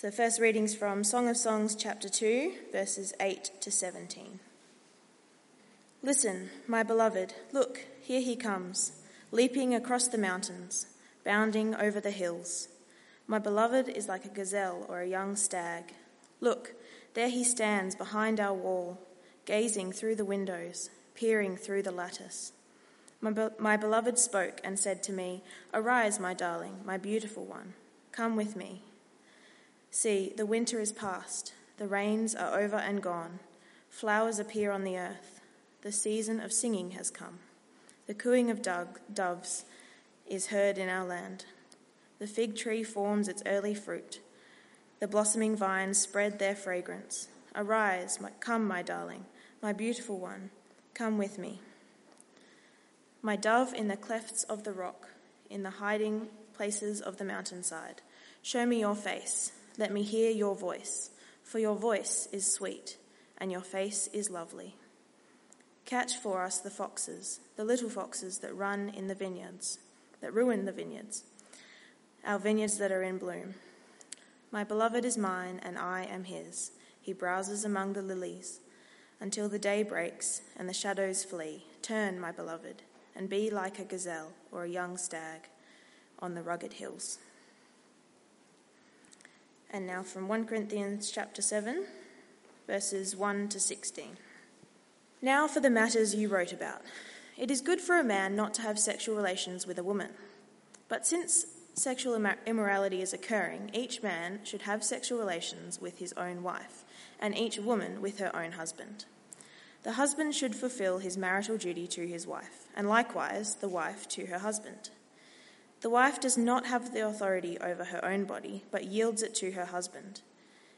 So, first readings from Song of Songs, chapter 2, verses 8 to 17. Listen, my beloved, look, here he comes, leaping across the mountains, bounding over the hills. My beloved is like a gazelle or a young stag. Look, there he stands behind our wall, gazing through the windows, peering through the lattice. My, be- my beloved spoke and said to me, Arise, my darling, my beautiful one, come with me. See, the winter is past, the rains are over and gone, flowers appear on the earth, the season of singing has come. The cooing of doves is heard in our land. The fig tree forms its early fruit. The blossoming vines spread their fragrance. Arise, my, come, my darling, my beautiful one, come with me. My dove in the clefts of the rock, in the hiding places of the mountainside, show me your face let me hear your voice, for your voice is sweet, and your face is lovely. Catch for us the foxes, the little foxes that run in the vineyards, that ruin the vineyards, our vineyards that are in bloom. My beloved is mine, and I am his. He browses among the lilies. Until the day breaks and the shadows flee, turn, my beloved, and be like a gazelle or a young stag on the rugged hills. And now from 1 Corinthians chapter 7, verses 1 to 16. Now for the matters you wrote about. It is good for a man not to have sexual relations with a woman. But since sexual immorality is occurring, each man should have sexual relations with his own wife, and each woman with her own husband. The husband should fulfill his marital duty to his wife, and likewise the wife to her husband. The wife does not have the authority over her own body, but yields it to her husband.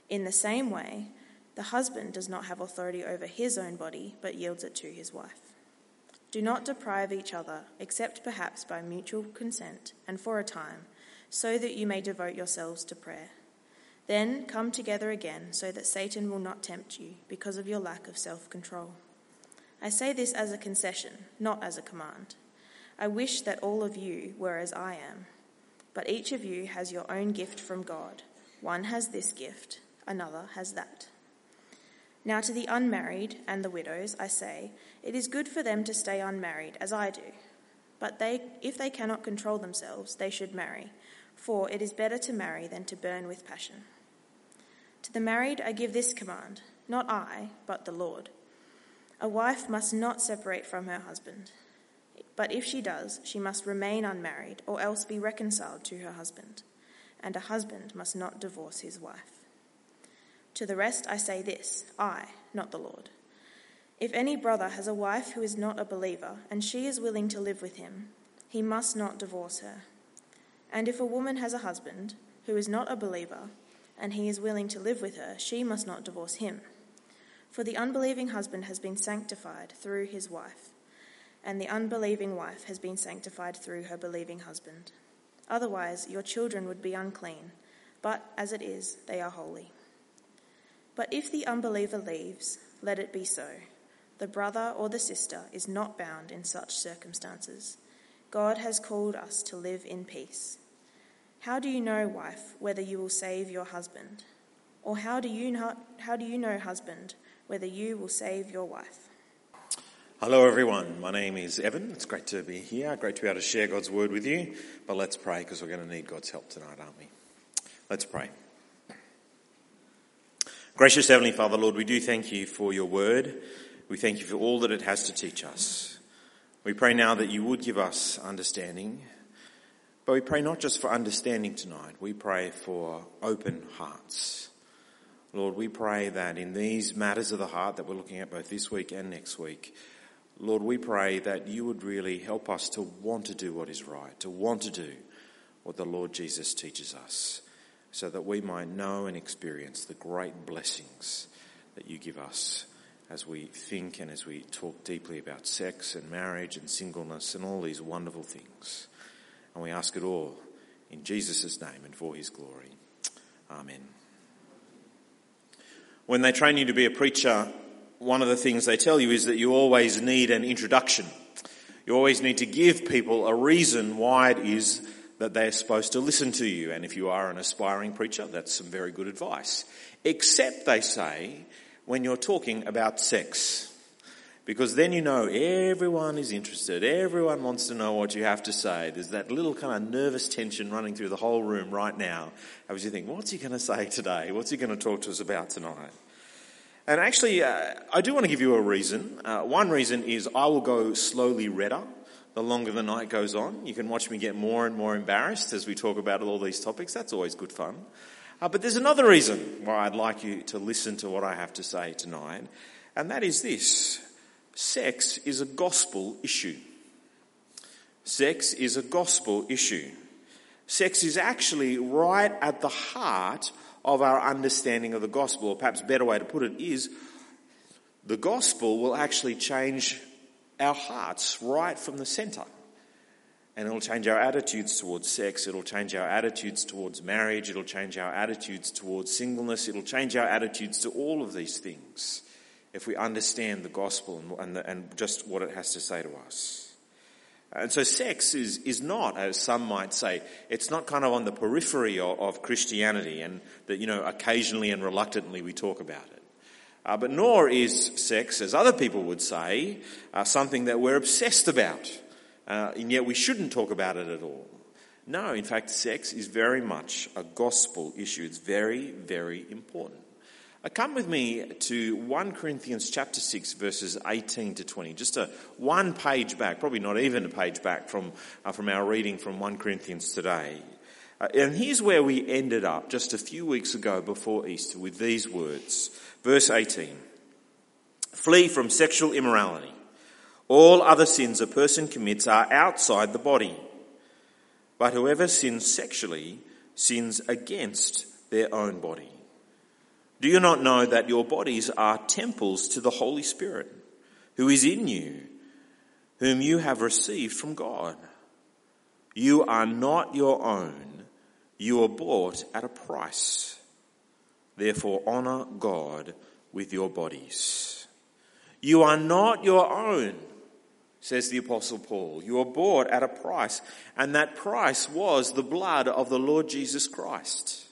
In the same way, the husband does not have authority over his own body, but yields it to his wife. Do not deprive each other, except perhaps by mutual consent and for a time, so that you may devote yourselves to prayer. Then come together again, so that Satan will not tempt you because of your lack of self control. I say this as a concession, not as a command. I wish that all of you were as I am. But each of you has your own gift from God. One has this gift, another has that. Now, to the unmarried and the widows, I say, it is good for them to stay unmarried, as I do. But they, if they cannot control themselves, they should marry, for it is better to marry than to burn with passion. To the married, I give this command not I, but the Lord. A wife must not separate from her husband. But if she does, she must remain unmarried or else be reconciled to her husband, and a husband must not divorce his wife. To the rest I say this I, not the Lord. If any brother has a wife who is not a believer, and she is willing to live with him, he must not divorce her. And if a woman has a husband who is not a believer, and he is willing to live with her, she must not divorce him. For the unbelieving husband has been sanctified through his wife and the unbelieving wife has been sanctified through her believing husband. Otherwise, your children would be unclean, but as it is, they are holy. But if the unbeliever leaves, let it be so. The brother or the sister is not bound in such circumstances. God has called us to live in peace. How do you know, wife, whether you will save your husband? Or how do you know, how do you know husband, whether you will save your wife? Hello, everyone. My name is Evan. It's great to be here. Great to be able to share God's word with you. But let's pray because we're going to need God's help tonight, aren't we? Let's pray. Gracious Heavenly Father, Lord, we do thank you for your word. We thank you for all that it has to teach us. We pray now that you would give us understanding. But we pray not just for understanding tonight. We pray for open hearts. Lord, we pray that in these matters of the heart that we're looking at both this week and next week, Lord, we pray that you would really help us to want to do what is right, to want to do what the Lord Jesus teaches us, so that we might know and experience the great blessings that you give us as we think and as we talk deeply about sex and marriage and singleness and all these wonderful things. And we ask it all in Jesus' name and for his glory. Amen. When they train you to be a preacher, one of the things they tell you is that you always need an introduction. You always need to give people a reason why it is that they're supposed to listen to you. And if you are an aspiring preacher, that's some very good advice. Except, they say, when you're talking about sex. Because then you know everyone is interested. Everyone wants to know what you have to say. There's that little kind of nervous tension running through the whole room right now as you think, what's he going to say today? What's he going to talk to us about tonight? And actually, uh, I do want to give you a reason. Uh, one reason is I will go slowly redder the longer the night goes on. You can watch me get more and more embarrassed as we talk about all these topics. That's always good fun. Uh, but there's another reason why I'd like you to listen to what I have to say tonight, and that is this. Sex is a gospel issue. Sex is a gospel issue. Sex is actually right at the heart of our understanding of the gospel, or perhaps a better way to put it is the gospel will actually change our hearts right from the center. And it'll change our attitudes towards sex, it'll change our attitudes towards marriage, it'll change our attitudes towards singleness, it'll change our attitudes to all of these things if we understand the gospel and, and, and just what it has to say to us. And so sex is, is not, as some might say, it's not kind of on the periphery of, of Christianity and that, you know, occasionally and reluctantly we talk about it. Uh, but nor is sex, as other people would say, uh, something that we're obsessed about. Uh, and yet we shouldn't talk about it at all. No, in fact, sex is very much a gospel issue. It's very, very important. Uh, come with me to 1 Corinthians chapter 6 verses 18 to 20. Just a one page back, probably not even a page back from, uh, from our reading from 1 Corinthians today. Uh, and here's where we ended up just a few weeks ago before Easter with these words. Verse 18. Flee from sexual immorality. All other sins a person commits are outside the body. But whoever sins sexually sins against their own body. Do you not know that your bodies are temples to the Holy Spirit, who is in you, whom you have received from God? You are not your own. You are bought at a price. Therefore honor God with your bodies. You are not your own, says the apostle Paul. You are bought at a price, and that price was the blood of the Lord Jesus Christ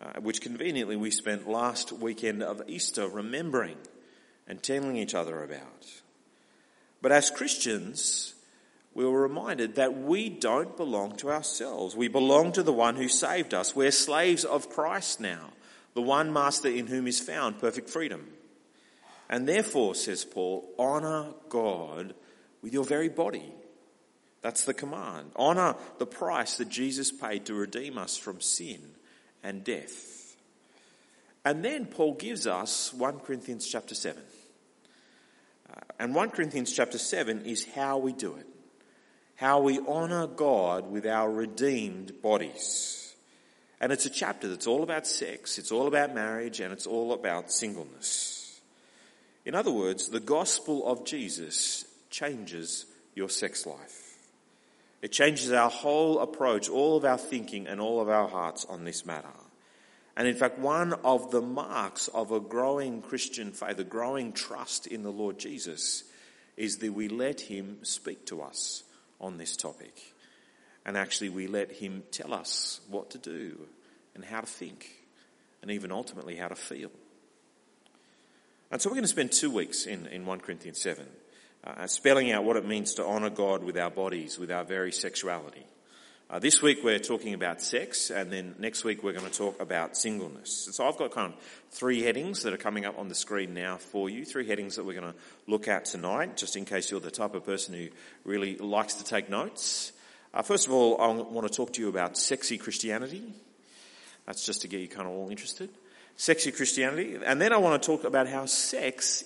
uh, which conveniently we spent last weekend of Easter remembering and telling each other about. But as Christians, we were reminded that we don't belong to ourselves. We belong to the one who saved us. We're slaves of Christ now, the one master in whom is found perfect freedom. And therefore, says Paul, honor God with your very body. That's the command. Honor the price that Jesus paid to redeem us from sin and death. And then Paul gives us 1 Corinthians chapter 7. Uh, and 1 Corinthians chapter 7 is how we do it. How we honour God with our redeemed bodies. And it's a chapter that's all about sex, it's all about marriage, and it's all about singleness. In other words, the gospel of Jesus changes your sex life. It changes our whole approach, all of our thinking and all of our hearts on this matter. And in fact, one of the marks of a growing Christian faith, a growing trust in the Lord Jesus, is that we let Him speak to us on this topic. And actually, we let Him tell us what to do and how to think, and even ultimately how to feel. And so we're going to spend two weeks in, in 1 Corinthians 7 uh, spelling out what it means to honour God with our bodies, with our very sexuality. Uh, this week we're talking about sex, and then next week we're going to talk about singleness. So I've got kind of three headings that are coming up on the screen now for you. Three headings that we're going to look at tonight, just in case you're the type of person who really likes to take notes. Uh, first of all, I want to talk to you about sexy Christianity. That's just to get you kind of all interested. Sexy Christianity. And then I want to talk about how sex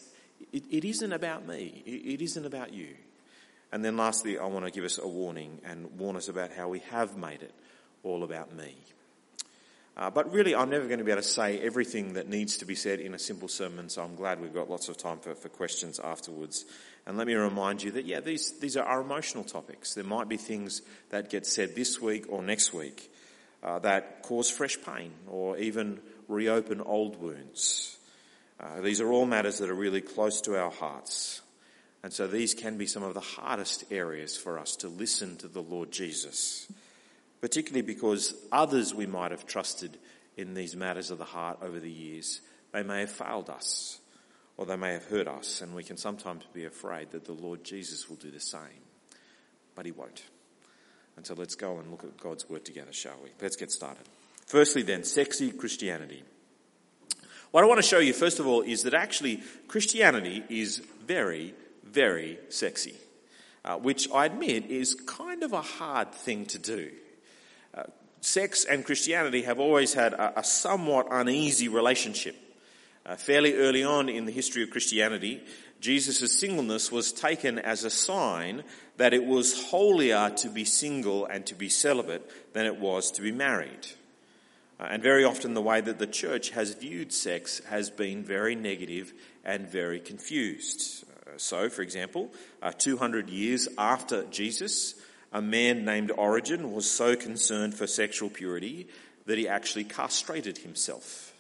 it, it isn't about me. It, it isn't about you. And then lastly, I want to give us a warning and warn us about how we have made it all about me. Uh, but really, I'm never going to be able to say everything that needs to be said in a simple sermon, so I'm glad we've got lots of time for, for questions afterwards. And let me remind you that, yeah, these, these are our emotional topics. There might be things that get said this week or next week uh, that cause fresh pain or even reopen old wounds. Uh, these are all matters that are really close to our hearts. And so these can be some of the hardest areas for us to listen to the Lord Jesus particularly because others we might have trusted in these matters of the heart over the years, they may have failed us or they may have hurt us, and we can sometimes be afraid that the Lord Jesus will do the same. But he won't. And so let's go and look at God's word together, shall we? Let's get started. Firstly, then, sexy Christianity. What I want to show you, first of all, is that actually Christianity is very, very sexy, uh, which I admit is kind of a hard thing to do. Uh, sex and Christianity have always had a, a somewhat uneasy relationship. Uh, fairly early on in the history of Christianity, Jesus' singleness was taken as a sign that it was holier to be single and to be celibate than it was to be married. Uh, and very often the way that the church has viewed sex has been very negative and very confused. Uh, so, for example, uh, 200 years after Jesus, a man named Origen was so concerned for sexual purity that he actually castrated himself.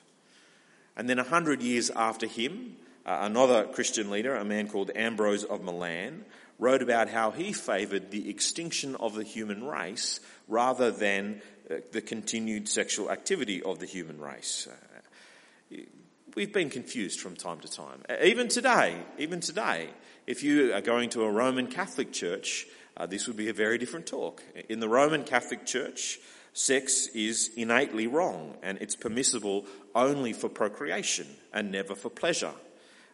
And then 100 years after him, another Christian leader, a man called Ambrose of Milan, wrote about how he favoured the extinction of the human race rather than the continued sexual activity of the human race. Uh, we've been confused from time to time. Uh, even today, even today, if you are going to a Roman Catholic church, uh, this would be a very different talk. In the Roman Catholic Church, sex is innately wrong and it's permissible only for procreation and never for pleasure.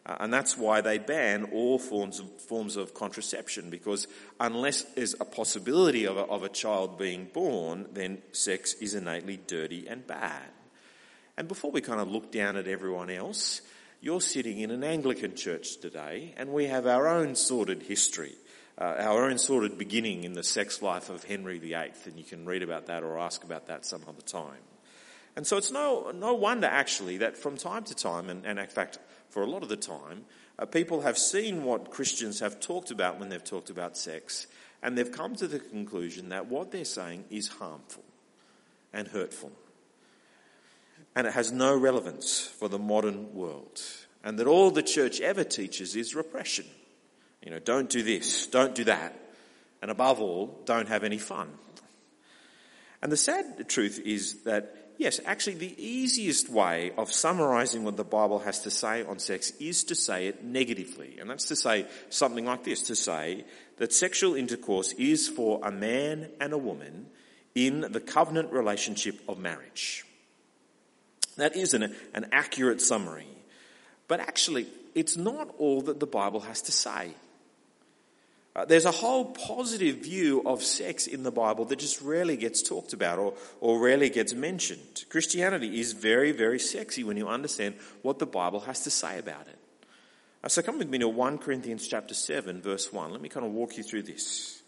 Uh, and that's why they ban all forms of, forms of contraception, because unless there's a possibility of a, of a child being born, then sex is innately dirty and bad. And before we kind of look down at everyone else, you're sitting in an Anglican church today, and we have our own sordid history. Uh, our own sordid beginning in the sex life of Henry VIII, and you can read about that or ask about that some other time. And so it's no, no wonder actually that from time to time, and, and in fact for a lot of the time, uh, people have seen what Christians have talked about when they've talked about sex, and they've come to the conclusion that what they're saying is harmful and hurtful. And it has no relevance for the modern world. And that all the church ever teaches is repression. You know, don't do this, don't do that. And above all, don't have any fun. And the sad truth is that Yes, actually, the easiest way of summarizing what the Bible has to say on sex is to say it negatively. And that's to say something like this to say that sexual intercourse is for a man and a woman in the covenant relationship of marriage. That is an, an accurate summary. But actually, it's not all that the Bible has to say. Uh, there's a whole positive view of sex in the Bible that just rarely gets talked about or, or rarely gets mentioned. Christianity is very, very sexy when you understand what the Bible has to say about it. Uh, so come with me to 1 Corinthians chapter 7 verse 1. Let me kind of walk you through this.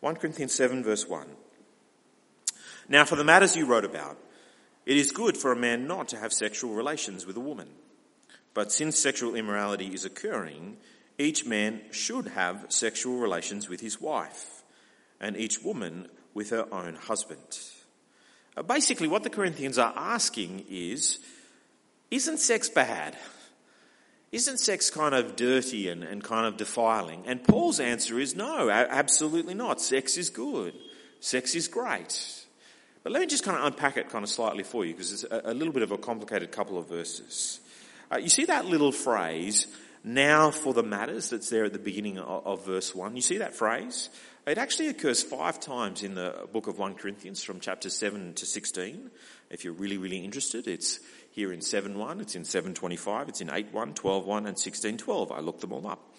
1 Corinthians 7 verse 1. Now for the matters you wrote about, it is good for a man not to have sexual relations with a woman. But since sexual immorality is occurring, each man should have sexual relations with his wife, and each woman with her own husband. Uh, basically, what the Corinthians are asking is, isn't sex bad? Isn't sex kind of dirty and, and kind of defiling? And Paul's answer is no, absolutely not. Sex is good. Sex is great. But let me just kind of unpack it kind of slightly for you because it's a, a little bit of a complicated couple of verses. Uh, you see that little phrase, now for the matters that's there at the beginning of, of verse 1. You see that phrase? It actually occurs five times in the book of 1 Corinthians from chapter 7 to 16. If you're really, really interested, it's here in 7.1, it's in 7.25, it's in 8.1, 12.1 and 16.12. I looked them all up.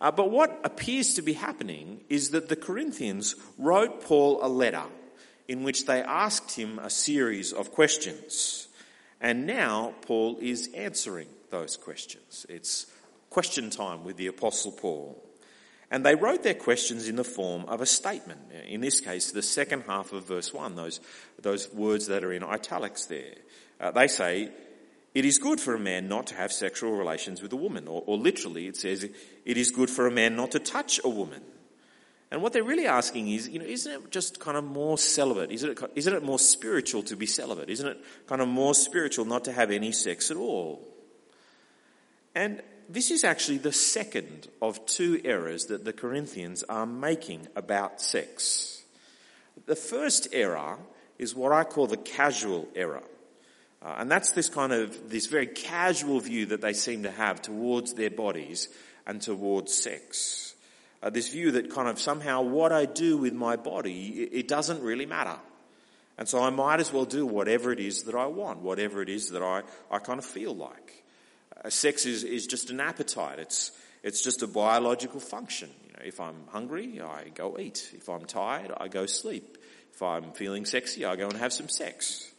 Uh, but what appears to be happening is that the Corinthians wrote Paul a letter in which they asked him a series of questions. And now Paul is answering those questions. It's question time with the Apostle Paul. And they wrote their questions in the form of a statement. In this case, the second half of verse 1, those, those words that are in italics there. Uh, they say, it is good for a man not to have sexual relations with a woman. Or, or literally, it says, it is good for a man not to touch a woman. And what they're really asking is, you know, isn't it just kind of more celibate? Isn't it, isn't it more spiritual to be celibate? Isn't it kind of more spiritual not to have any sex at all? And this is actually the second of two errors that the Corinthians are making about sex. The first error is what I call the casual error. Uh, and that's this kind of, this very casual view that they seem to have towards their bodies and towards sex. Uh, this view that kind of somehow what I do with my body, it, it doesn't really matter. And so I might as well do whatever it is that I want, whatever it is that I, I kind of feel like. Sex is, is just an appetite. It's, it's just a biological function. You know, if I'm hungry, I go eat. If I'm tired, I go sleep. If I'm feeling sexy, I go and have some sex.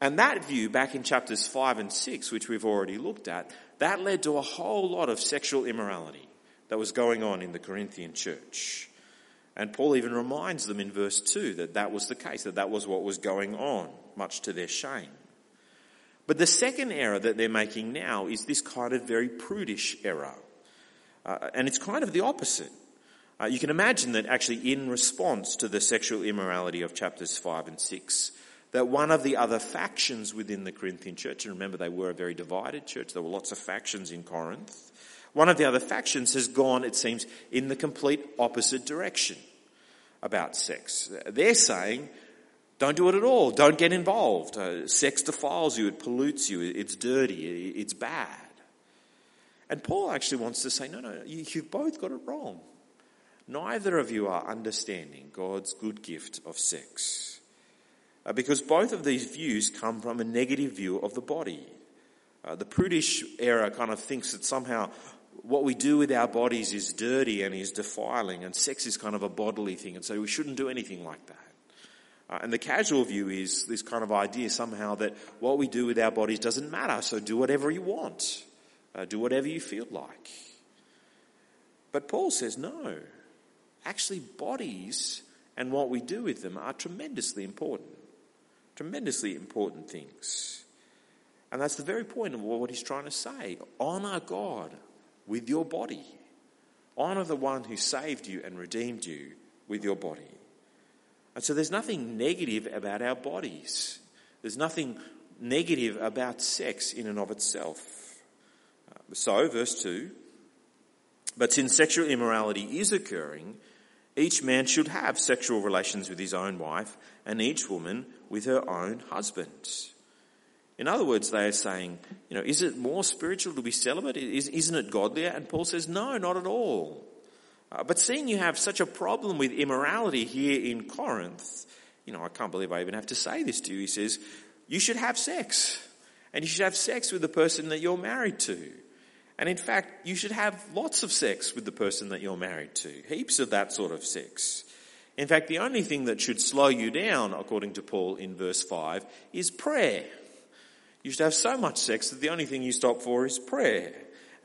And that view back in chapters 5 and 6, which we've already looked at, that led to a whole lot of sexual immorality that was going on in the Corinthian church. And Paul even reminds them in verse 2 that that was the case, that that was what was going on, much to their shame. But the second error that they're making now is this kind of very prudish error. Uh, and it's kind of the opposite. Uh, you can imagine that actually in response to the sexual immorality of chapters 5 and 6, that one of the other factions within the Corinthian church, and remember they were a very divided church, there were lots of factions in Corinth, one of the other factions has gone, it seems, in the complete opposite direction about sex. They're saying, don't do it at all, don't get involved. Uh, sex defiles you, it pollutes you, it's dirty, it's bad. And Paul actually wants to say, no, no, you, you've both got it wrong. Neither of you are understanding God's good gift of sex. Uh, because both of these views come from a negative view of the body. Uh, the prudish era kind of thinks that somehow what we do with our bodies is dirty and is defiling, and sex is kind of a bodily thing, and so we shouldn't do anything like that. Uh, and the casual view is this kind of idea somehow that what we do with our bodies doesn't matter, so do whatever you want, uh, do whatever you feel like. But Paul says no. Actually, bodies and what we do with them are tremendously important tremendously important things. And that's the very point of what he's trying to say. Honor God with your body. Honor the one who saved you and redeemed you with your body. And so there's nothing negative about our bodies. There's nothing negative about sex in and of itself. Uh, so, verse 2 But since sexual immorality is occurring, each man should have sexual relations with his own wife, and each woman with her own husband. In other words, they are saying, you know, is it more spiritual to be celibate? Is, not it godlier? And Paul says, no, not at all. Uh, but seeing you have such a problem with immorality here in Corinth, you know, I can't believe I even have to say this to you. He says, you should have sex. And you should have sex with the person that you're married to. And in fact, you should have lots of sex with the person that you're married to. Heaps of that sort of sex. In fact, the only thing that should slow you down, according to Paul in verse 5, is prayer. You should have so much sex that the only thing you stop for is prayer.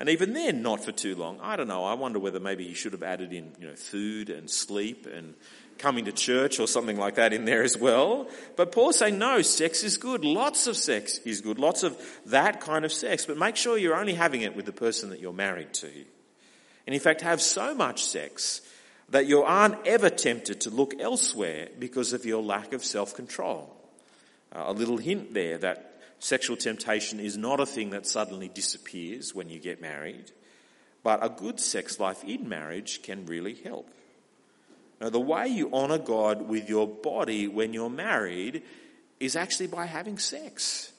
And even then, not for too long. I don't know. I wonder whether maybe he should have added in, you know, food and sleep and coming to church or something like that in there as well. But Paul's saying, no, sex is good. Lots of sex is good. Lots of that kind of sex. But make sure you're only having it with the person that you're married to. And in fact, have so much sex that you aren't ever tempted to look elsewhere because of your lack of self-control. Uh, a little hint there that sexual temptation is not a thing that suddenly disappears when you get married, but a good sex life in marriage can really help. Now, the way you honor God with your body when you're married is actually by having sex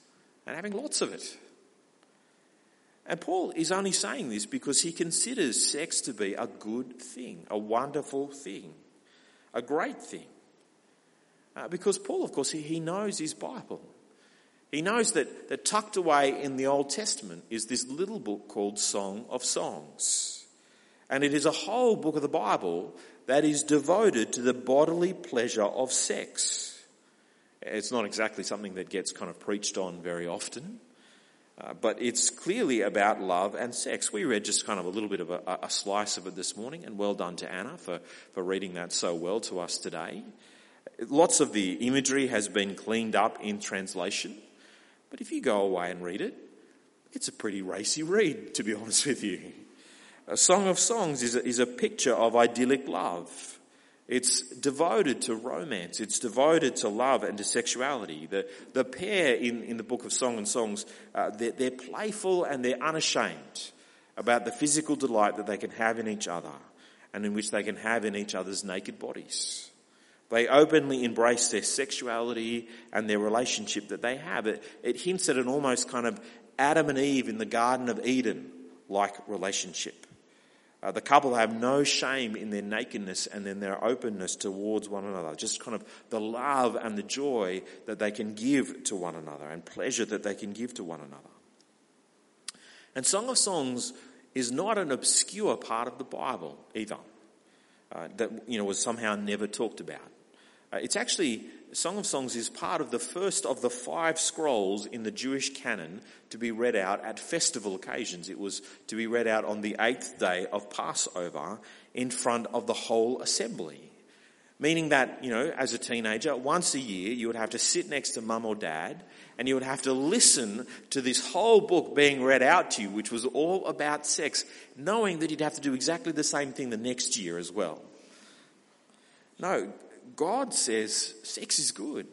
and having lots of it. And Paul is only saying this because he considers sex to be a good thing, a wonderful thing, a great thing. Uh, because Paul, of course, he, he knows his Bible. He knows that, that tucked away in the Old Testament is this little book called Song of Songs. And it is a whole book of the Bible that is devoted to the bodily pleasure of sex. It's not exactly something that gets kind of preached on very often, uh, but it's clearly about love and sex. We read just kind of a little bit of a, a slice of it this morning, and well done to Anna for, for reading that so well to us today. Lots of the imagery has been cleaned up in translation, but if you go away and read it, it's a pretty racy read, to be honest with you. A Song of Songs is a, is a picture of idyllic love. It's devoted to romance. It's devoted to love and to sexuality. The, the pair in, in the book of Song and Songs, uh, they're, they're playful and they're unashamed about the physical delight that they can have in each other and in which they can have in each other's naked bodies. They openly embrace their sexuality and their relationship that they have. It, it hints at an almost kind of Adam and Eve in the Garden of Eden like relationship. Uh, the couple have no shame in their nakedness and in their openness towards one another. Just kind of the love and the joy that they can give to one another and pleasure that they can give to one another. And Song of Songs is not an obscure part of the Bible either, uh, that you know was somehow never talked about. Uh, it's actually Song of Songs is part of the first of the five scrolls in the Jewish canon to be read out at festival occasions. It was to be read out on the eighth day of Passover in front of the whole assembly. Meaning that, you know, as a teenager, once a year you would have to sit next to mum or dad and you would have to listen to this whole book being read out to you, which was all about sex, knowing that you'd have to do exactly the same thing the next year as well. No, God says sex is good.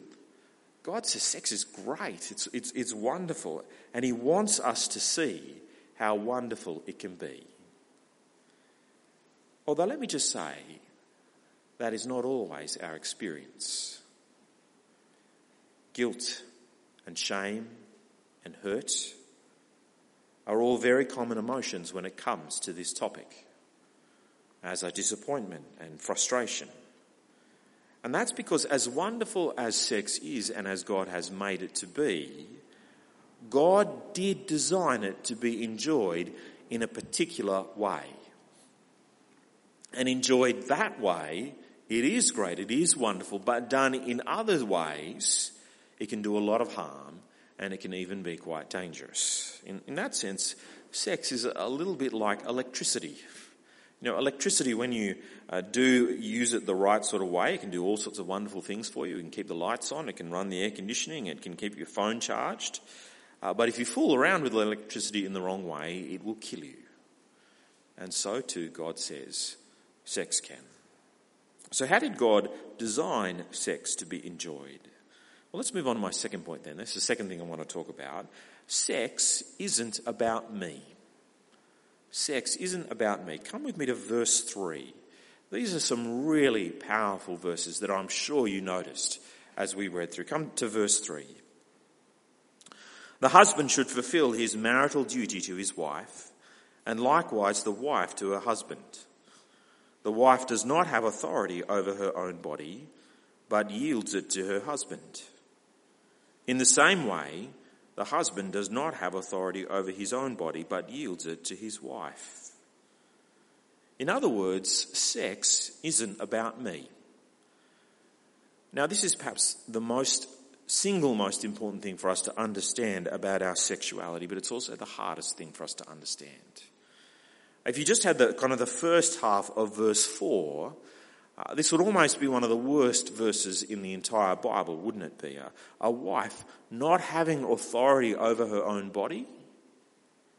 God says sex is great. It's, it's, it's wonderful. And He wants us to see how wonderful it can be. Although, let me just say, that is not always our experience. Guilt and shame and hurt are all very common emotions when it comes to this topic, as are disappointment and frustration. And that's because, as wonderful as sex is and as God has made it to be, God did design it to be enjoyed in a particular way. And enjoyed that way, it is great, it is wonderful, but done in other ways, it can do a lot of harm and it can even be quite dangerous. In, in that sense, sex is a little bit like electricity. You know, electricity, when you uh, do use it the right sort of way, it can do all sorts of wonderful things for you. It can keep the lights on, it can run the air conditioning, it can keep your phone charged. Uh, but if you fool around with electricity in the wrong way, it will kill you. And so too, God says, sex can. So, how did God design sex to be enjoyed? Well, let's move on to my second point then. That's the second thing I want to talk about. Sex isn't about me sex isn't about me. Come with me to verse 3. These are some really powerful verses that I'm sure you noticed as we read through. Come to verse 3. The husband should fulfill his marital duty to his wife, and likewise the wife to her husband. The wife does not have authority over her own body, but yields it to her husband. In the same way, the husband does not have authority over his own body, but yields it to his wife. In other words, sex isn't about me. Now, this is perhaps the most single most important thing for us to understand about our sexuality, but it's also the hardest thing for us to understand. If you just had the kind of the first half of verse 4, uh, this would almost be one of the worst verses in the entire Bible, wouldn't it be? a wife not having authority over her own body?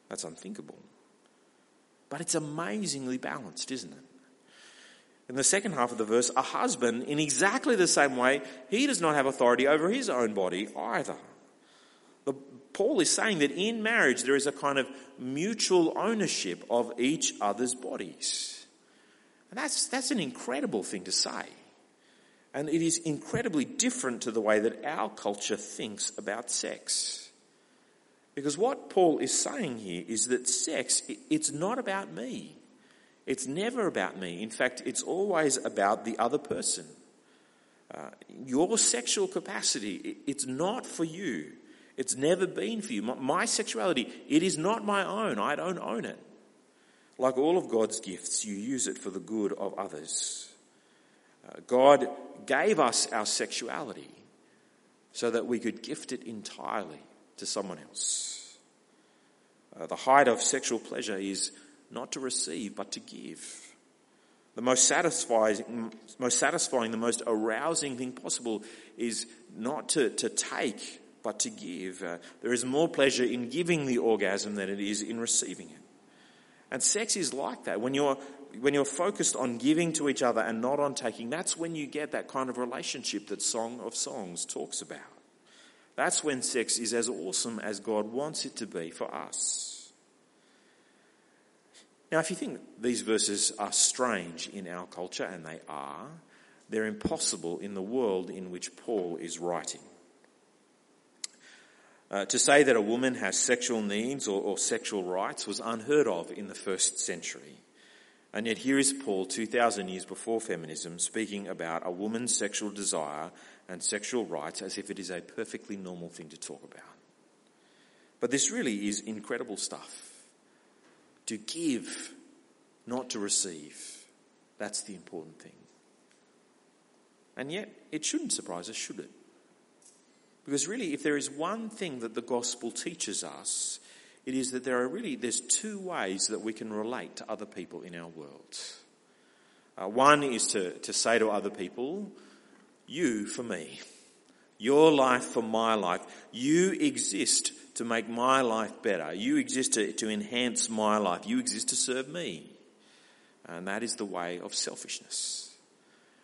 That's unthinkable. But it's amazingly balanced, isn't it? In the second half of the verse, a husband, in exactly the same way, he does not have authority over his own body either. The, Paul is saying that in marriage there is a kind of mutual ownership of each other's bodies. And that's, that's an incredible thing to say. And it is incredibly different to the way that our culture thinks about sex. Because what Paul is saying here is that sex, it's not about me. It's never about me. In fact, it's always about the other person. Uh, your sexual capacity, it's not for you. It's never been for you. My, my sexuality, it is not my own. I don't own it. Like all of God's gifts, you use it for the good of others. Uh, God gave us our sexuality so that we could gift it entirely to someone else. Uh, the height of sexual pleasure is not to receive, but to give. The most satisfying, most satisfying, the most arousing thing possible is not to, to take, but to give. Uh, there is more pleasure in giving the orgasm than it is in receiving it. And sex is like that. When you're, when you're focused on giving to each other and not on taking, that's when you get that kind of relationship that Song of Songs talks about. That's when sex is as awesome as God wants it to be for us. Now, if you think these verses are strange in our culture, and they are, they're impossible in the world in which Paul is writing. Uh, to say that a woman has sexual needs or, or sexual rights was unheard of in the first century. And yet here is Paul 2000 years before feminism speaking about a woman's sexual desire and sexual rights as if it is a perfectly normal thing to talk about. But this really is incredible stuff. To give, not to receive. That's the important thing. And yet, it shouldn't surprise us, should it? Because really, if there is one thing that the gospel teaches us, it is that there are really, there's two ways that we can relate to other people in our world. Uh, one is to, to say to other people, you for me. Your life for my life. You exist to make my life better. You exist to, to enhance my life. You exist to serve me. And that is the way of selfishness.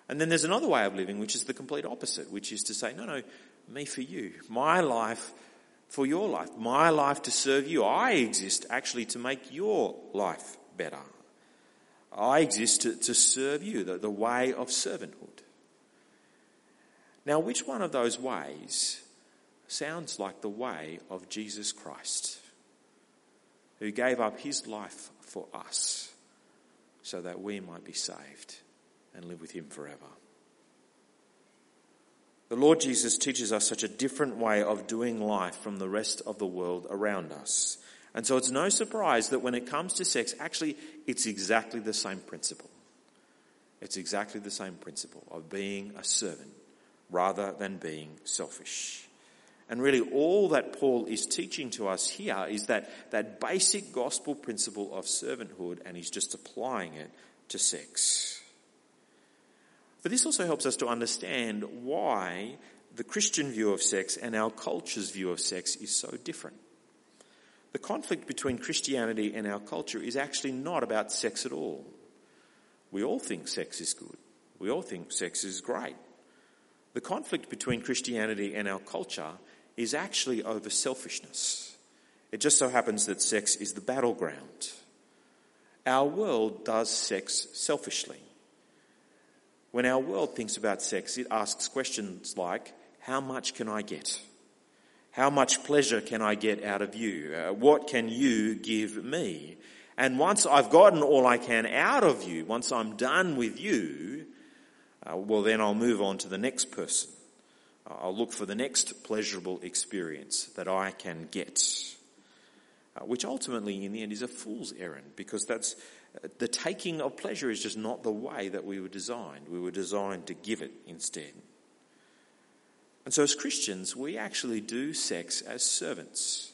And then there's another way of living, which is the complete opposite, which is to say, no, no, me for you. My life for your life. My life to serve you. I exist actually to make your life better. I exist to, to serve you, the, the way of servanthood. Now, which one of those ways sounds like the way of Jesus Christ, who gave up his life for us so that we might be saved and live with him forever? The Lord Jesus teaches us such a different way of doing life from the rest of the world around us. And so it's no surprise that when it comes to sex, actually, it's exactly the same principle. It's exactly the same principle of being a servant rather than being selfish. And really all that Paul is teaching to us here is that, that basic gospel principle of servanthood and he's just applying it to sex. But this also helps us to understand why the Christian view of sex and our culture's view of sex is so different. The conflict between Christianity and our culture is actually not about sex at all. We all think sex is good. We all think sex is great. The conflict between Christianity and our culture is actually over selfishness. It just so happens that sex is the battleground. Our world does sex selfishly. When our world thinks about sex, it asks questions like, how much can I get? How much pleasure can I get out of you? Uh, what can you give me? And once I've gotten all I can out of you, once I'm done with you, uh, well then I'll move on to the next person. Uh, I'll look for the next pleasurable experience that I can get. Uh, which ultimately in the end is a fool's errand because that's the taking of pleasure is just not the way that we were designed. We were designed to give it instead. And so as Christians, we actually do sex as servants.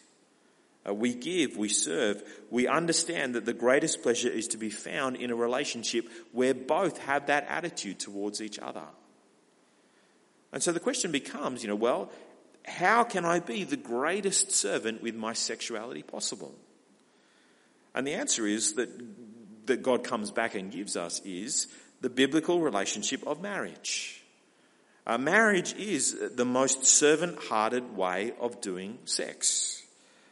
Uh, we give, we serve, we understand that the greatest pleasure is to be found in a relationship where both have that attitude towards each other. And so the question becomes, you know, well, how can I be the greatest servant with my sexuality possible? And the answer is that that God comes back and gives us is the biblical relationship of marriage. Uh, marriage is the most servant-hearted way of doing sex.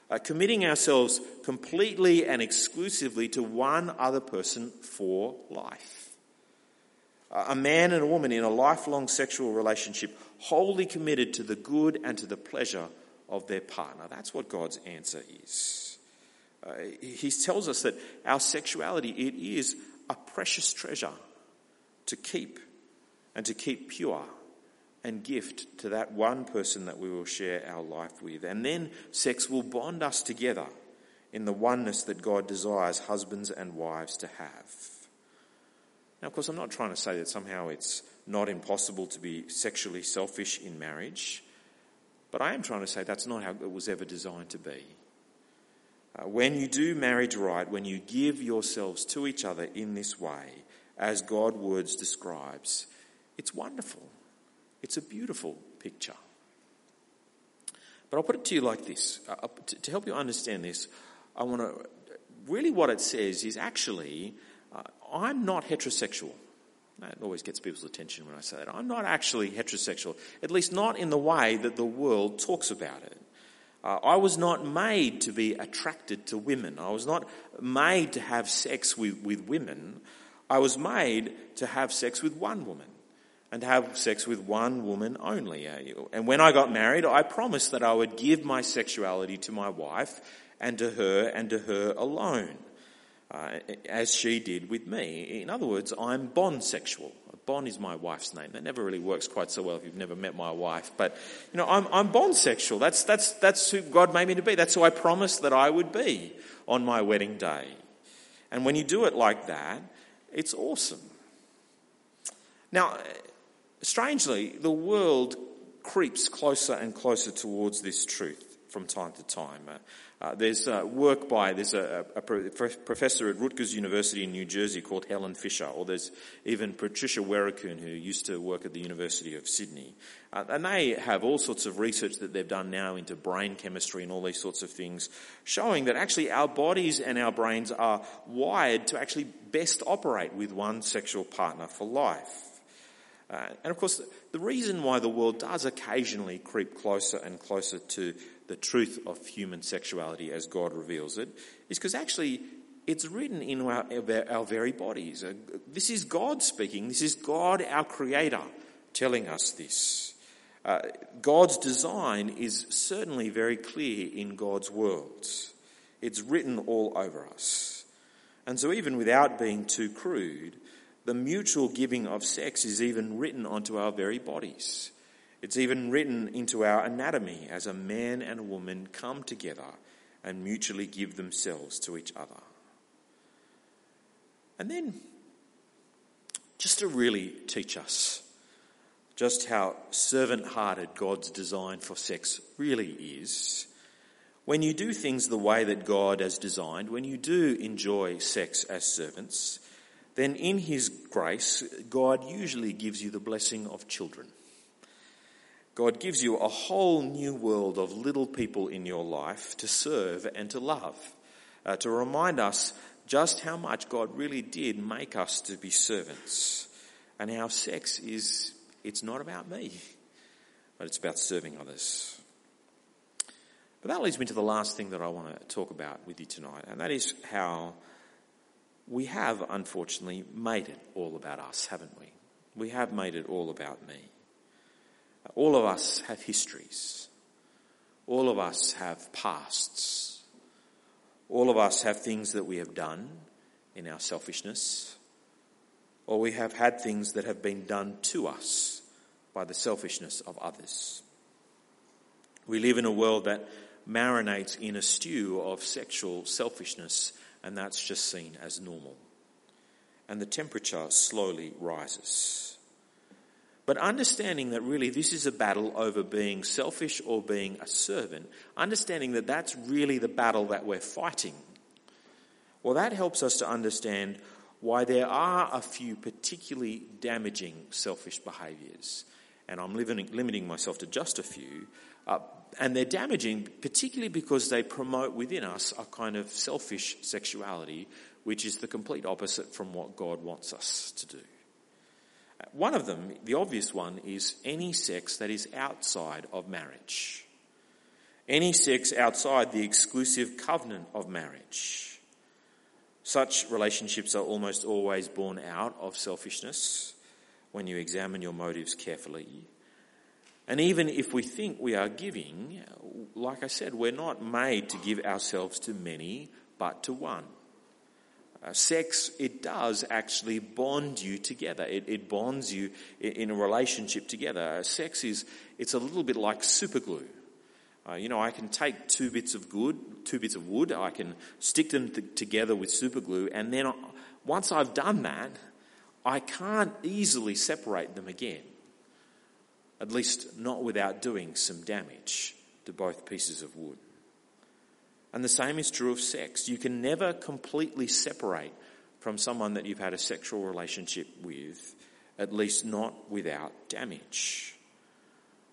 Uh, committing ourselves completely and exclusively to one other person for life. Uh, a man and a woman in a lifelong sexual relationship wholly committed to the good and to the pleasure of their partner. That's what God's answer is. Uh, he tells us that our sexuality, it is a precious treasure to keep and to keep pure and gift to that one person that we will share our life with. And then sex will bond us together in the oneness that God desires husbands and wives to have. Now, of course, I'm not trying to say that somehow it's not impossible to be sexually selfish in marriage, but I am trying to say that's not how it was ever designed to be. Uh, when you do marriage right, when you give yourselves to each other in this way, as God words describes, it's wonderful. It's a beautiful picture. But I'll put it to you like this. Uh, to, to, help you understand this, I want to, really what it says is actually, uh, I'm not heterosexual. That always gets people's attention when I say that. I'm not actually heterosexual, at least not in the way that the world talks about it. Uh, I was not made to be attracted to women. I was not made to have sex with, with women. I was made to have sex with one woman. and to have sex with one woman only. And when I got married, I promised that I would give my sexuality to my wife and to her and to her alone, uh, as she did with me. In other words, I'm bond-sexual. Bon is my wife's name. That never really works quite so well if you've never met my wife. But, you know, I'm, I'm bond-sexual. That's, that's, that's who God made me to be. That's who I promised that I would be on my wedding day. And when you do it like that, it's awesome. Now, strangely, the world creeps closer and closer towards this truth from time to time. Uh, Uh, there's uh, work by, there's a, a, professor at Rutgers University in New Jersey called Helen Fisher, or there's even Patricia Weerakoon who used to work at the University of Sydney. Uh, and they have all sorts of research that they've done now into brain chemistry and all these sorts of things, showing that actually our bodies and our brains are wired to actually best operate with one sexual partner for life. Uh, and of course, the reason why the world does occasionally creep closer and closer to the truth of human sexuality as God reveals it is because actually it's written in our, our very bodies. Uh, this is God speaking. This is God, our creator, telling us this. Uh, God's design is certainly very clear in God's worlds. It's written all over us. And so even without being too crude, the mutual giving of sex is even written onto our very bodies. It's even written into our anatomy as a man and a woman come together and mutually give themselves to each other. And then, just to really teach us just how servant hearted God's design for sex really is, when you do things the way that God has designed, when you do enjoy sex as servants, then in His grace, God usually gives you the blessing of children. God gives you a whole new world of little people in your life to serve and to love, uh, to remind us just how much God really did make us to be servants. And how sex is, it's not about me, but it's about serving others. But that leads me to the last thing that I want to talk about with you tonight, and that is how we have unfortunately made it all about us, haven't we? We have made it all about me. All of us have histories. All of us have pasts. All of us have things that we have done in our selfishness, or we have had things that have been done to us by the selfishness of others. We live in a world that marinates in a stew of sexual selfishness, and that's just seen as normal. And the temperature slowly rises. But understanding that really this is a battle over being selfish or being a servant, understanding that that's really the battle that we're fighting, well, that helps us to understand why there are a few particularly damaging selfish behaviours. And I'm limiting myself to just a few. Uh, and they're damaging particularly because they promote within us a kind of selfish sexuality, which is the complete opposite from what God wants us to do. One of them, the obvious one, is any sex that is outside of marriage. Any sex outside the exclusive covenant of marriage. Such relationships are almost always born out of selfishness when you examine your motives carefully. And even if we think we are giving, like I said, we're not made to give ourselves to many, but to one. Uh, sex, it does actually bond you together. It, it bonds you in, in, a relationship together. Uh, sex is, it's a little bit like superglue. Uh, you know, I can take two bits of good, two bits of wood, I can stick them th- together with superglue, and then I, once I've done that, I can't easily separate them again. At least not without doing some damage to both pieces of wood. And the same is true of sex. You can never completely separate from someone that you've had a sexual relationship with, at least not without damage.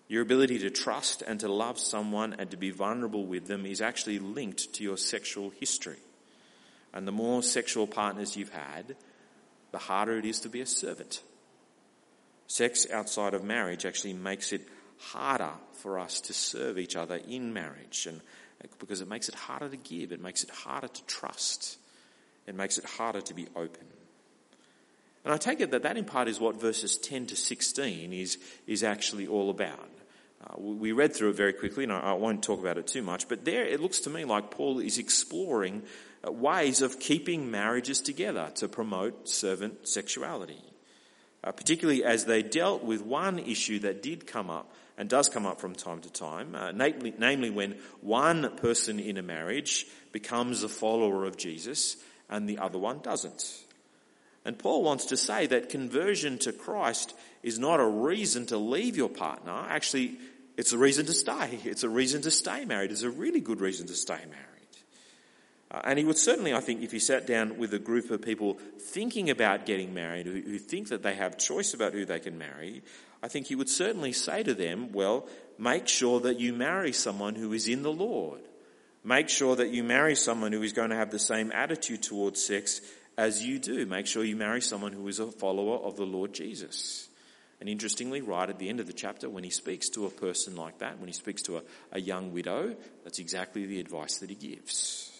Your ability to trust and to love someone and to be vulnerable with them is actually linked to your sexual history. And the more sexual partners you've had, the harder it is to be a servant. Sex outside of marriage actually makes it harder for us to serve each other in marriage. And because it makes it harder to give, it makes it harder to trust, it makes it harder to be open. And I take it that that in part is what verses 10 to 16 is, is actually all about. Uh, we read through it very quickly, and I, I, won't talk about it too much, but there it looks to me like Paul is exploring uh, ways of keeping marriages together to promote servant sexuality. Uh, particularly as they dealt with one issue that did come up and does come up from time to time, uh, namely, namely when one person in a marriage becomes a follower of Jesus and the other one doesn't. And Paul wants to say that conversion to Christ is not a reason to leave your partner. Actually, it's a reason to stay. It's a reason to stay married. It's a really good reason to stay married. Uh, and he would certainly, I think, if he sat down with a group of people thinking about getting married, who, who think that they have choice about who they can marry, I think he would certainly say to them, well, make sure that you marry someone who is in the Lord. Make sure that you marry someone who is going to have the same attitude towards sex as you do. Make sure you marry someone who is a follower of the Lord Jesus. And interestingly, right at the end of the chapter, when he speaks to a person like that, when he speaks to a, a young widow, that's exactly the advice that he gives.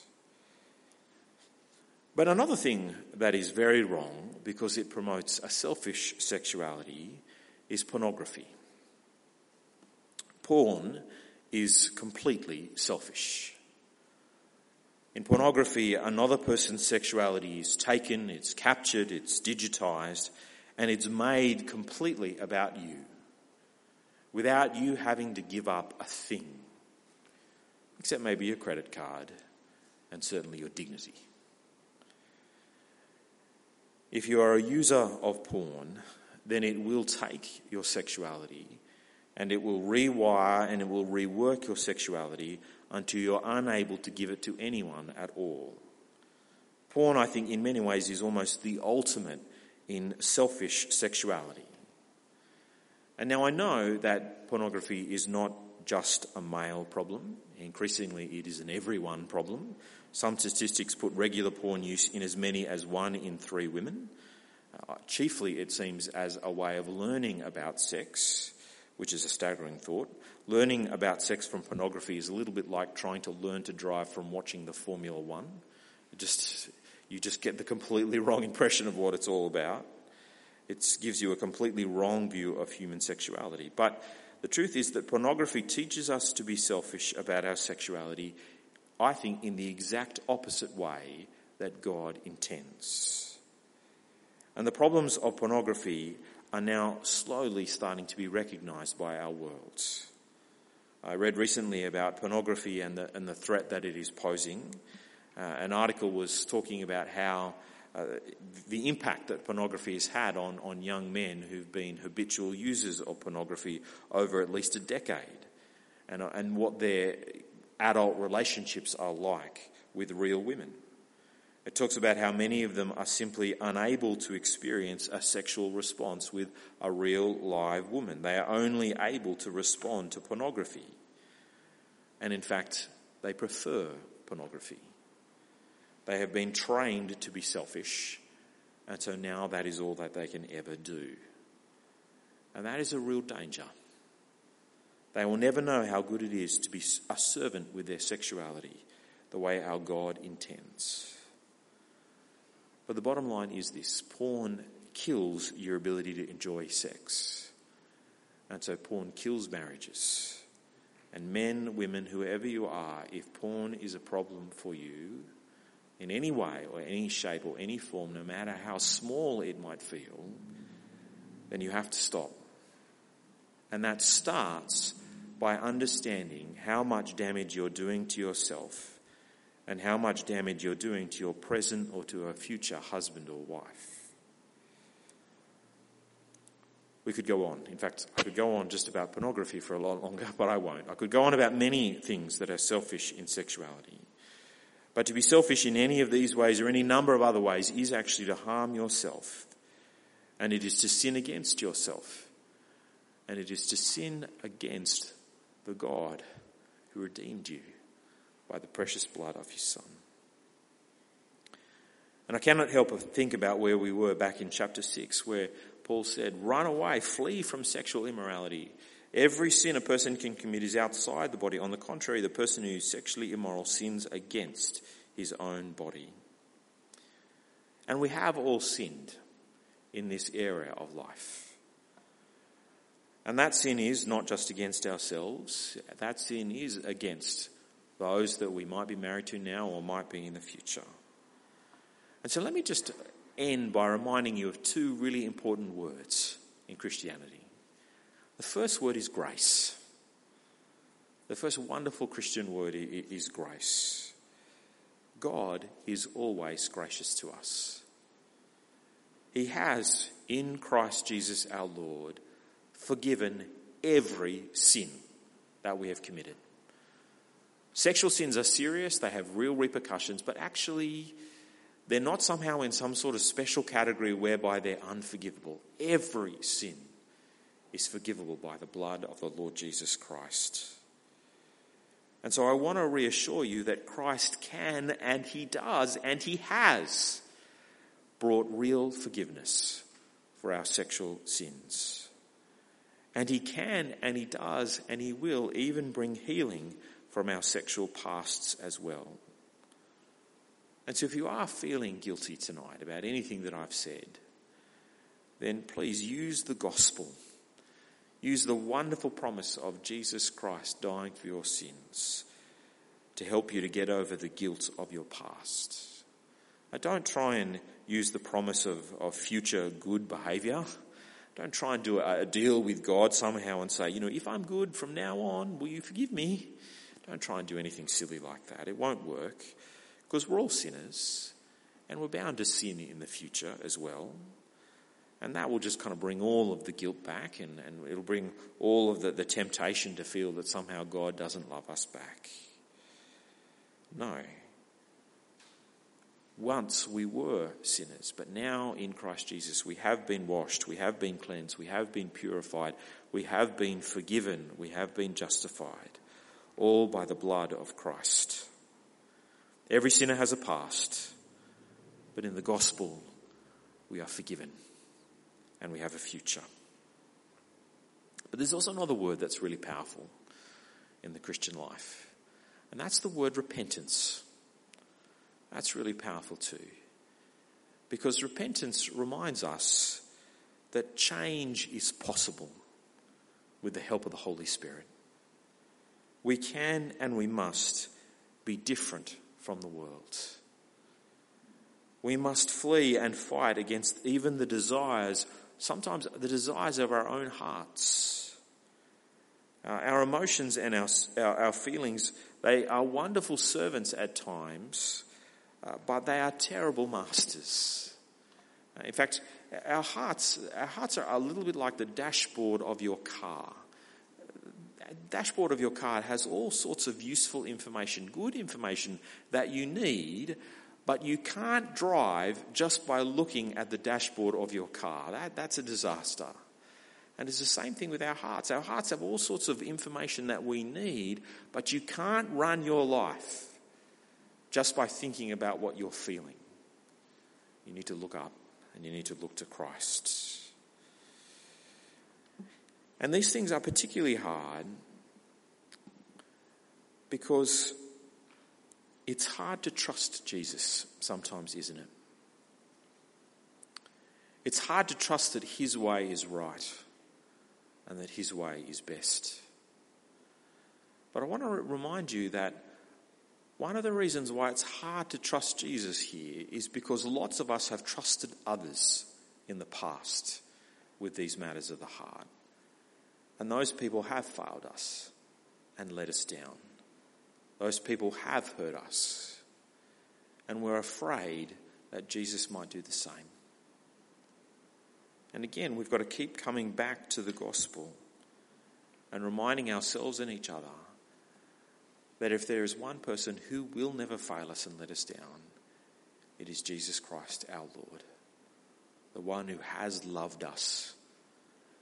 But another thing that is very wrong, because it promotes a selfish sexuality, is pornography. Porn is completely selfish. In pornography, another person's sexuality is taken, it's captured, it's digitized, and it's made completely about you, without you having to give up a thing, except maybe your credit card and certainly your dignity. If you are a user of porn, then it will take your sexuality and it will rewire and it will rework your sexuality until you're unable to give it to anyone at all. Porn, I think, in many ways is almost the ultimate in selfish sexuality. And now I know that pornography is not just a male problem. Increasingly, it is an everyone problem. Some statistics put regular porn use in as many as one in three women. Uh, chiefly, it seems, as a way of learning about sex, which is a staggering thought. Learning about sex from pornography is a little bit like trying to learn to drive from watching the Formula One. Just, you just get the completely wrong impression of what it's all about. It gives you a completely wrong view of human sexuality. But the truth is that pornography teaches us to be selfish about our sexuality I think, in the exact opposite way that God intends. And the problems of pornography are now slowly starting to be recognized by our world. I read recently about pornography and the, and the threat that it is posing. Uh, an article was talking about how uh, the impact that pornography has had on, on young men who've been habitual users of pornography over at least a decade and, and what their adult relationships are like with real women. It talks about how many of them are simply unable to experience a sexual response with a real live woman. They are only able to respond to pornography. And in fact, they prefer pornography. They have been trained to be selfish, and so now that is all that they can ever do. And that is a real danger. They will never know how good it is to be a servant with their sexuality the way our God intends. But the bottom line is this porn kills your ability to enjoy sex. And so porn kills marriages. And men, women, whoever you are, if porn is a problem for you in any way or any shape or any form, no matter how small it might feel, then you have to stop. And that starts by understanding how much damage you're doing to yourself and how much damage you're doing to your present or to a future husband or wife. We could go on. In fact, I could go on just about pornography for a lot longer, but I won't. I could go on about many things that are selfish in sexuality. But to be selfish in any of these ways or any number of other ways is actually to harm yourself. And it is to sin against yourself. And it is to sin against the God who redeemed you by the precious blood of his Son. And I cannot help but think about where we were back in chapter 6, where Paul said, Run away, flee from sexual immorality. Every sin a person can commit is outside the body. On the contrary, the person who is sexually immoral sins against his own body. And we have all sinned. in this area of life. And that sin is not just against ourselves, that sin is against those that we might be married to now or might be in the future. And so let me just end by reminding you of two really important words in Christianity. The first word is grace. The first wonderful Christian word is grace. God is always gracious to us. He has, in Christ Jesus our Lord, forgiven every sin that we have committed. Sexual sins are serious, they have real repercussions, but actually, they're not somehow in some sort of special category whereby they're unforgivable. Every sin is forgivable by the blood of the Lord Jesus Christ. And so I want to reassure you that Christ can and he does and he has brought real forgiveness for our sexual sins. And he can and he does and he will even bring healing from our sexual pasts as well. And so if you are feeling guilty tonight about anything that I've said, then please use the gospel. Use the wonderful promise of Jesus Christ dying for your sins to help you to get over the guilt of your past. Now, don't try and use the promise of, of future good behaviour. Don't try and do a, a deal with God somehow and say, you know, if I'm good from now on, will you forgive me? Don't try and do anything silly like that. It won't work because we're all sinners and we're bound to sin in the future as well. And that will just kind of bring all of the guilt back and, and it'll bring all of the, the temptation to feel that somehow God doesn't love us back. No. Once we were sinners, but now in Christ Jesus we have been washed, we have been cleansed, we have been purified, we have been forgiven, we have been justified, all by the blood of Christ. Every sinner has a past, but in the gospel we are forgiven and we have a future. But there's also another word that's really powerful in the Christian life, and that's the word repentance. That's really powerful too. Because repentance reminds us that change is possible with the help of the Holy Spirit. We can and we must be different from the world. We must flee and fight against even the desires, sometimes the desires of our own hearts. Uh, our emotions and our, our, our feelings, they are wonderful servants at times, uh, but they are terrible masters. Uh, in fact, our hearts, our hearts are a little bit like the dashboard of your car. The dashboard of your car has all sorts of useful information, good information that you need, but you can't drive just by looking at the dashboard of your car. That, that's a disaster. And it's the same thing with our hearts. Our hearts have all sorts of information that we need, but you can't run your life just by thinking about what you're feeling. You need to look up and you need to look to Christ. And these things are particularly hard because it's hard to trust Jesus sometimes, isn't it? It's hard to trust that His way is right and that His way is best. But I want to remind you that one of the reasons why it's hard to trust Jesus here is because lots of us have trusted others in the past with these matters of the heart. And those people have failed us and let us down. Those people have hurt us. And we're afraid that Jesus might do the same. And again, we've got to keep coming back to the gospel and reminding ourselves and each other that if there is one person who will never fail us and let us down, it is Jesus Christ our Lord, the one who has loved us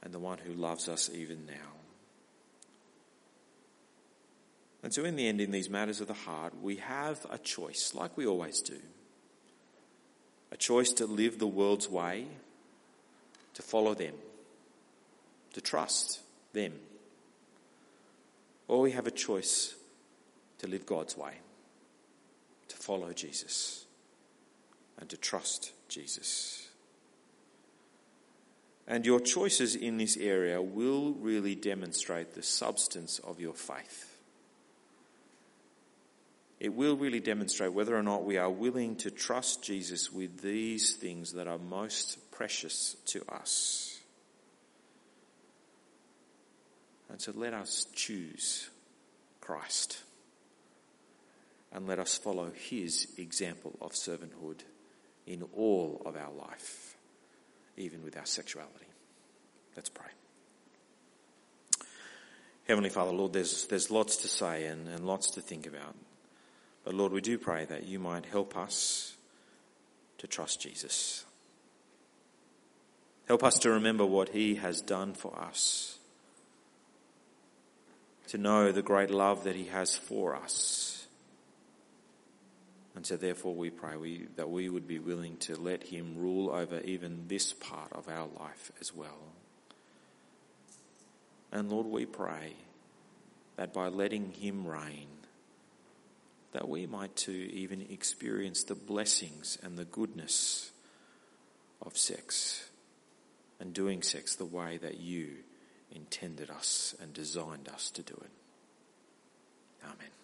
and the one who loves us even now. And so, in the end, in these matters of the heart, we have a choice, like we always do a choice to live the world's way, to follow them, to trust them. Or we have a choice to live God's way, to follow Jesus, and to trust Jesus. And your choices in this area will really demonstrate the substance of your faith. It will really demonstrate whether or not we are willing to trust Jesus with these things that are most precious to us. And so let us choose Christ and let us follow his example of servanthood in all of our life, even with our sexuality. Let's pray. Heavenly Father, Lord, there's, there's lots to say and, and lots to think about. But Lord, we do pray that you might help us to trust Jesus. Help us to remember what he has done for us, to know the great love that he has for us. And so therefore we pray we, that we would be willing to let him rule over even this part of our life as well. And Lord, we pray that by letting him reign, that we might too even experience the blessings and the goodness of sex and doing sex the way that you intended us and designed us to do it. Amen.